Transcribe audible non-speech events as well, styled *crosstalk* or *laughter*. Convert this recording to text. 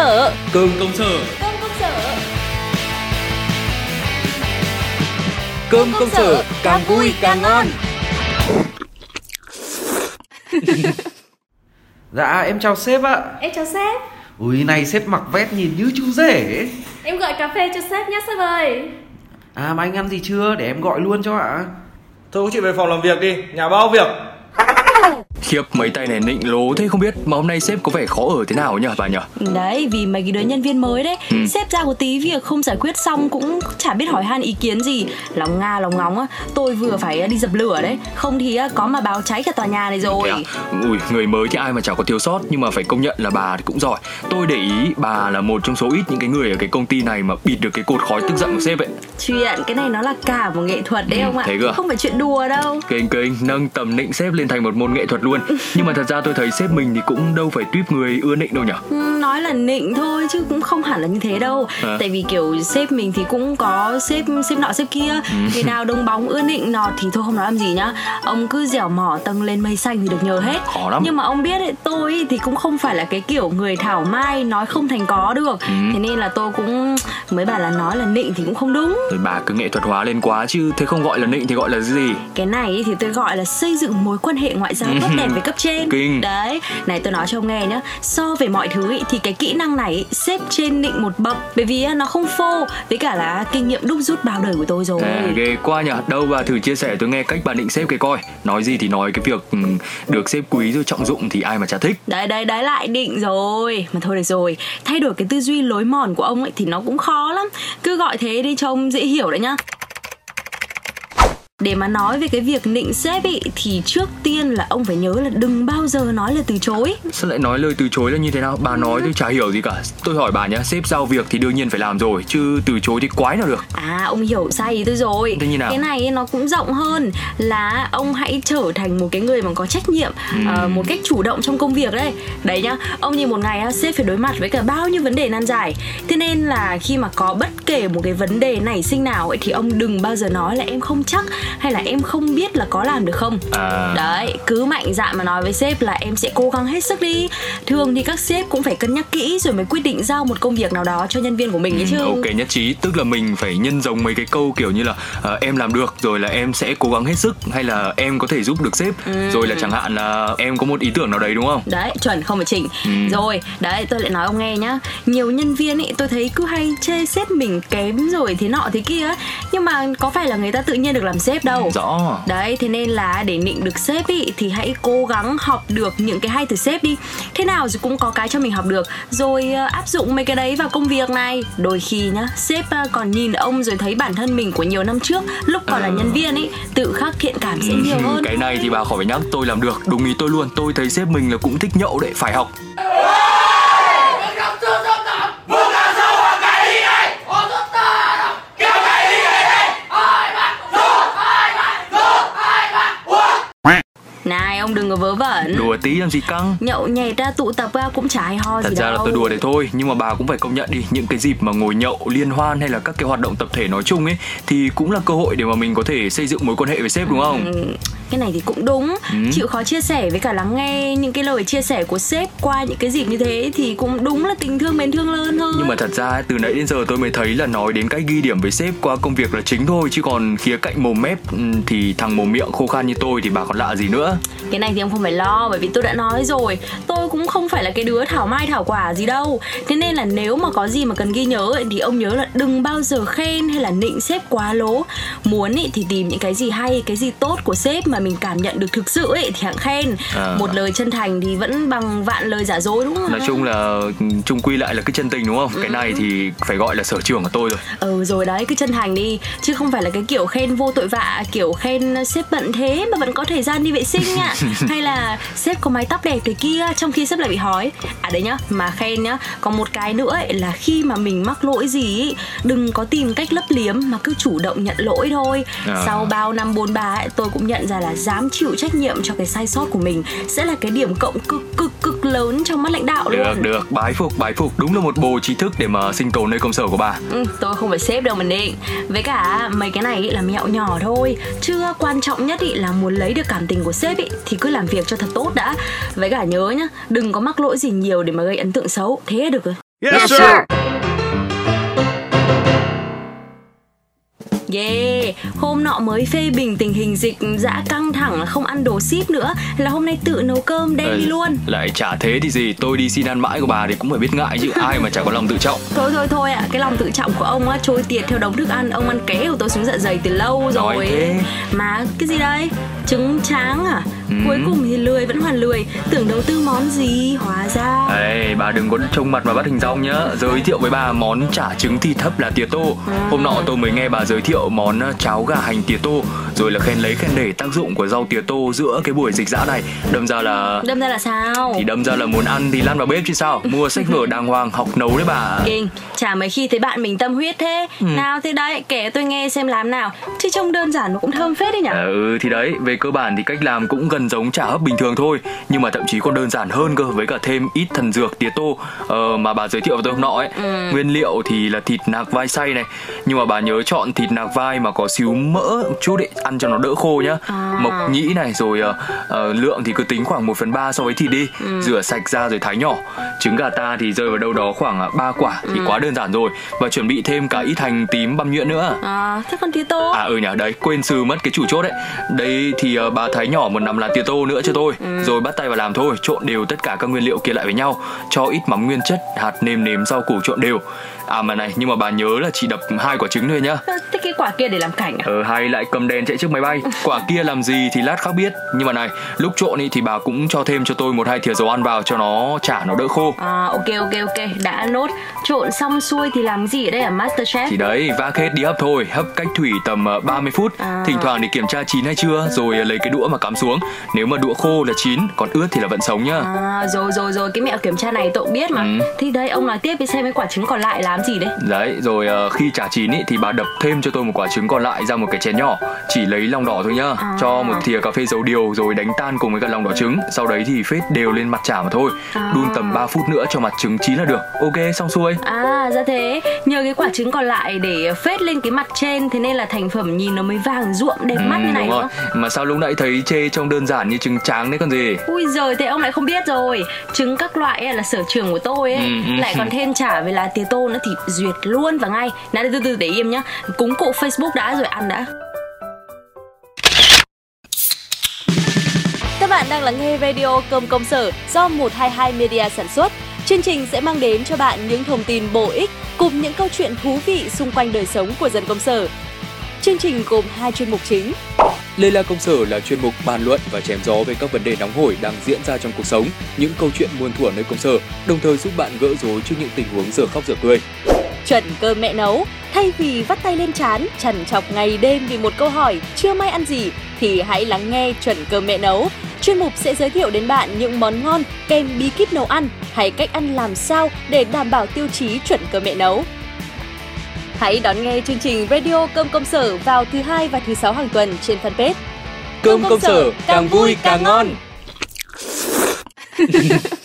sở Cơm công sở. Cơm công sở. Cơm công sở càng vui càng ngon. *laughs* Dạ em chào sếp ạ. Em chào sếp. Ui này sếp mặc vest nhìn như chú rể ấy. Em gọi cà phê cho sếp nhé sếp ơi. À mà anh ăn gì chưa? Để em gọi luôn cho ạ. Thôi chị về phòng làm việc đi, nhà bao việc Khiếp mấy tay này nịnh lố thế không biết Mà hôm nay sếp có vẻ khó ở thế nào nhỉ bà nhỉ? Đấy, vì mấy cái đứa nhân viên mới đấy Ừ. Sếp ra một tí việc không giải quyết xong cũng chả biết hỏi han ý kiến gì. Lòng nga lòng ngóng á Tôi vừa phải đi dập lửa đấy. Không thì á, có mà báo cháy cả tòa nhà này rồi. À? Ui người mới thì ai mà chẳng có thiếu sót Nhưng mà phải công nhận là bà thì cũng giỏi. Tôi để ý bà là một trong số ít những cái người ở cái công ty này Mà bịt được cái cột khói tức giận của sếp ấy Chuyện cái này nó là cả một nghệ thuật đấy Ừ, không ạ. thế cơ à? Không phải chuyện đùa đâu. Kênh kênh nâng tầm nịnh sếp lên thành một môn nghệ thuật luôn. Nhưng mà thật ra tôi thấy sếp mình thì cũng đâu phải tuyếp người ưa nịnh đâu nhỉ Ừ, Nói là nịnh thôi chứ cũng không hẳn là như thế đâu À. Tại vì kiểu sếp mình thì cũng có sếp sếp nọ sếp kia Ừ. Khi nào đông bóng ưa nịnh nọt thì thôi không nói làm gì nhá Ông cứ dẻo mỏ tầng lên mây xanh thì được nhờ hết Khó lắm. Nhưng mà ông biết ấy, tôi thì cũng không phải là cái kiểu người thảo mai nói không thành có được Ừ. Thế nên là tôi cũng mới bảo là nói là nịnh thì cũng không đúng Rồi bà cứ nghệ thuật hóa lên quá chứ Thế không gọi là nịnh thì gọi là gì cái này thì tôi gọi là xây dựng mối quan hệ ngoại giao tốt đẹp với cấp trên Ừ. Kinh. đấy này tôi nói cho ông nghe nhá so về mọi thứ ý, thì cái kỹ năng này xếp trên định một bậc. Bởi vì nó không phô với cả là kinh nghiệm đúc rút bao đời của tôi rồi. À, ghê quá nhỉ Đâu bà thử chia sẻ tôi nghe cách bà định xếp cái coi. Nói gì thì nói cái việc ừ, được xếp quý rồi trọng dụng thì ai mà chả thích. Đấy đấy đấy lại định rồi. Mà thôi được rồi. Thay đổi cái tư duy lối mòn của ông ấy thì nó cũng khó lắm. Cứ gọi thế đi cho ông dễ hiểu đấy nhá để mà nói về cái việc nịnh sếp ý thì trước tiên là ông phải nhớ là đừng bao giờ nói là từ chối. Sao lại nói lời từ chối là như thế nào? Bà nói tôi chả hiểu gì cả. Tôi hỏi bà nhá Sếp giao việc thì đương nhiên phải làm rồi Chứ từ chối thì quái nào được? À ông hiểu sai ý tôi rồi. Thế như nào? Cái này nó cũng rộng hơn Là ông hãy trở thành một cái người mà có trách nhiệm ờ, Một cách chủ động trong công việc đấy. Đấy nhá Ông nhìn một ngày sếp phải đối mặt với cả bao nhiêu vấn đề nan giải. Thế nên là khi mà có bất kể một cái vấn đề nảy sinh nào ấy Thì ông đừng bao giờ nói là em không chắc Hay là em không biết là có làm được không? À. Đấy cứ mạnh dạn mà nói với sếp là em sẽ cố gắng hết sức đi. Thường thì các sếp cũng phải cân nhắc kỹ Rồi mới quyết định giao một công việc nào đó cho nhân viên của mình ấy chứ. Ừ, Ok nhất trí. Tức là mình phải nhân giống mấy cái câu kiểu như là ờ, Em làm được Rồi là em sẽ cố gắng hết sức Hay là em có thể giúp được sếp Rồi là chẳng hạn là em có một ý tưởng nào đấy đúng không? Đấy chuẩn không phải chỉnh. Ừ. rồi đấy tôi lại nói ông nghe nhá. Nhiều nhân viên ấy tôi thấy cứ hay chê sếp mình kém rồi thế nọ thế kia ấy. Nhưng mà có phải là người ta tự nhiên được làm sếp đâu Rõ Đấy, thế nên là để nịnh được sếp ý thì hãy cố gắng học được những cái hay từ sếp đi. Thế nào rồi cũng có cái cho mình học được. Rồi ờ, áp dụng mấy cái đấy vào công việc này. Đôi khi nhá, sếp ờ, còn nhìn ông rồi thấy bản thân mình của nhiều năm trước lúc còn là nhân viên ấy, tự khắc thiện cảm sẽ nhiều hơn. Cái này thì bà khỏi phải nhắc Tôi làm được Đúng ý tôi luôn Tôi thấy sếp mình là cũng thích nhậu đấy Phải học ông đừng có vớ vẩn. Đùa tí làm gì căng Nhậu nhẹt ra tụ tập ra cũng chả hay ho Thật gì ra đâu. là tôi đùa đấy thôi Nhưng mà bà cũng phải công nhận đi Những cái dịp mà ngồi nhậu liên hoan Hay là các cái hoạt động tập thể nói chung ấy Thì cũng là cơ hội để mà mình có thể xây dựng mối quan hệ với sếp đúng không Ừ, cái này thì cũng đúng. Ừ. chịu khó chia sẻ với cả lắng nghe những cái lời chia sẻ của sếp qua những cái dịp như thế thì cũng đúng là tình thương mến thương hơn hơn Nhưng mà thật ra từ nãy đến giờ tôi mới thấy là nói đến cách ghi điểm với sếp qua công việc là chính thôi. Chứ còn khía cạnh mồm mép ừm, thì thằng mồm miệng khô khan như tôi thì bà còn lạ gì nữa? Cái này thì ông không phải lo bởi vì tôi đã nói rồi. Tôi cũng không phải là cái đứa thảo mai thảo quả gì đâu. Thế nên là nếu mà có gì mà cần ghi nhớ thì ông nhớ là đừng bao giờ khen hay là nịnh sếp quá lố. Muốn ý, thì tìm những cái gì hay cái gì tốt của sếp mà mình cảm nhận được thực sự ấy thì hãng khen. À. một lời chân thành thì vẫn bằng vạn lời giả dối đúng không Nói chung là ừm, chung quy lại là cái chân tình đúng không? Cái này thì phải gọi là sở trường của tôi rồi. Ừ rồi đấy cứ chân thành đi. Chứ không phải là cái kiểu khen vô tội vạ Kiểu khen sếp bận thế mà vẫn có thời gian đi vệ sinh nha *laughs* Hay là sếp có mái tóc đẹp thế kia Trong khi sếp lại bị hói. À đấy nhá mà khen nhá. Còn một cái nữa ấy, là khi mà mình mắc lỗi gì ý, Đừng có tìm cách lấp liếm Mà cứ chủ động nhận lỗi thôi. À. Sau bao năm bôn ba ấy, tôi cũng nhận ra là Dám chịu trách nhiệm cho cái sai sót của mình Sẽ là cái điểm cộng cực cực cực lớn trong mắt lãnh đạo Được, luôn. Được, bái phục, bái phục Đúng là một bồ trí thức để mà sinh tồn nơi công sở của bà. Ừ, tôi không phải sếp đâu mà định Với cả mấy cái này ý là mẹo nhỏ thôi. Chứ quan trọng nhất ý là muốn lấy được cảm tình của sếp ý, Thì cứ làm việc cho thật tốt đã. Với cả nhớ nhá Đừng có mắc lỗi gì nhiều để mà gây ấn tượng xấu. Thế là được rồi. Yes, sir. Yeah, hôm nọ mới phê bình tình hình dịch dã căng thẳng là không ăn đồ ship nữa Là hôm nay tự nấu cơm đem đi luôn Lại chả thế thì gì Tôi đi xin ăn mãi của bà thì cũng phải biết ngại chứ Ai mà chả có lòng tự trọng Thôi thôi thôi ạ, cái lòng tự trọng của ông á trôi tiệt theo đống thức ăn Ông ăn ké của tôi xuống dạ dày từ lâu rồi. Mà cái gì đây? Trứng tráng à? Ừ. Cuối cùng thì lười vẫn hoàn lười. Tưởng đầu tư món gì, hóa ra. Ê, bà đừng có trông mặt mà bắt hình dong nhá. Giới thiệu với bà món chả trứng thịt hấp là tía tô. Hôm nọ tôi mới nghe bà giới thiệu món ờ, cháo gà hành tía tô. Rồi là khen lấy khen để tác dụng của rau tía tô giữa cái buổi dịch dã này. Đâm ra là... Đâm ra là sao? Thì đâm ra là muốn ăn thì lăn vào bếp chứ sao? Mua sách vở đàng hoàng học nấu đấy bà. Kinh, chả mấy khi thấy bạn mình tâm huyết thế. Ừ. Nào thế đấy, kể tôi nghe xem làm nào. Chứ trông đơn giản mà cũng thơm phết đấy nhỉ Ờ, Ừ thì đấy, về cơ bản thì cách làm cũng gần giống chả hấp bình thường thôi Nhưng mà thậm chí còn đơn giản hơn cơ với cả thêm ít thần dược tía tô ờ, Mà bà giới thiệu với tôi hôm nọ ấy. Nguyên liệu thì là thịt nạc vai xay này Nhưng mà bà nhớ chọn thịt nạc vai mà có xíu mỡ một chút ấy, ăn cho nó đỡ khô nhá. Mộc nhĩ này rồi ờ, ờ, lượng thì cứ tính khoảng 1 phần 3 so với thịt đi Rửa sạch ra rồi thái nhỏ. Trứng gà ta thì rơi vào đâu đó khoảng 3 quả thì quá đơn giản rồi. Và chuẩn bị thêm cả ít hành tím băm nhuyễn nữa. À, thế còn tía tô? À ừ nhỉ, đấy, quên sư mất cái chủ chốt đấy. Đây thì ờ, bà thái nhỏ một nắm lá tía tô nữa cho tôi. Rồi bắt tay vào làm thôi Trộn đều tất cả các nguyên liệu kia lại với nhau Cho ít mắm nguyên chất, hạt nêm nếm, rau củ trộn đều. À mà này, nhưng mà bà nhớ là chỉ đập hai quả trứng thôi nhá. Ờ, cái quả kia để làm cảnh à? Ờ hay lại cầm đèn chạy trước máy bay. Quả kia làm gì thì lát khác biết. Nhưng mà này, lúc trộn ý thì bà cũng cho thêm cho tôi một hai thìa dầu ăn vào Cho nó chả nó đỡ khô. À, ok ok ok, đã nốt. Trộn xong xuôi thì làm gì ở đây à Masterchef? Thì đấy, vác hết đi hấp thôi. Hấp cách thủy tầm ờ, 30 phút. À. Thỉnh thoảng để kiểm tra chín hay chưa Rồi ờ, lấy cái đũa mà cắm xuống. Nếu mà đũa khô là chín Còn ướt thì là vẫn sống nhá. À, rồi rồi rồi, cái mẹo kiểm tra này tôi cũng biết mà. Ừ. Thì đấy, ông nói tiếp đi xem cái quả trứng còn lại làm gì đấy. Đấy, rồi ờ, khi chả chín ý, thì bà đập thêm cho tôi một quả trứng còn lại ra một cái chén nhỏ. Chỉ lấy lòng đỏ thôi nhá. À. Cho một thìa cà phê dầu điều rồi đánh tan cùng với cả lòng đỏ trứng. Sau đấy thì phết đều lên mặt chả mà thôi. À. Đun tầm 3 phút nữa cho mặt trứng chín là được. Ok, xong xuôi. À, ra thế. Nhờ cái quả trứng còn lại để phết lên cái mặt trên Thế nên là thành phẩm nhìn nó mới vàng ruộm đẹp mắt như Ừ, này đúng rồi. nữa. Mà sao lúc nãy thấy chê trông đơn giản như trứng tráng đấy còn gì? Ui giời, thế ông lại không biết rồi. Trứng các loại ấy là sở trường của tôi ấy. Ừ, ừ. Lại còn *laughs* thêm chả với lá tía tô nữa thì duyệt luôn và ngay. Nào từ từ để im nhá. Cúng cụ Facebook đã rồi ăn đã. Các bạn đang lắng nghe radio Cơm Công Sở do 122 Media sản xuất. Chương trình sẽ mang đến cho bạn những thông tin bổ ích cùng những câu chuyện thú vị xung quanh đời sống của dân công sở. Chương trình gồm hai chuyên mục chính. Lê La Công Sở là chuyên mục bàn luận và chém gió về các vấn đề nóng hổi đang diễn ra trong cuộc sống, những câu chuyện muôn thuở nơi công sở, đồng thời giúp bạn gỡ rối trước những tình huống giờ khóc giờ cười. Chuẩn cơm mẹ nấu. Thay vì vắt tay lên chán, chằn chọc ngày đêm vì một câu hỏi chưa may ăn gì, thì hãy lắng nghe Chuẩn cơm mẹ nấu. Chuyên mục sẽ giới thiệu đến bạn những món ngon kèm bí kíp nấu ăn hay cách ăn làm sao để đảm bảo tiêu chí chuẩn cơm mẹ nấu. Hãy đón nghe chương trình Radio Cơm Công Sở vào thứ hai và thứ sáu hàng tuần trên fanpage. Cơm công sở càng vui càng ngon. *laughs*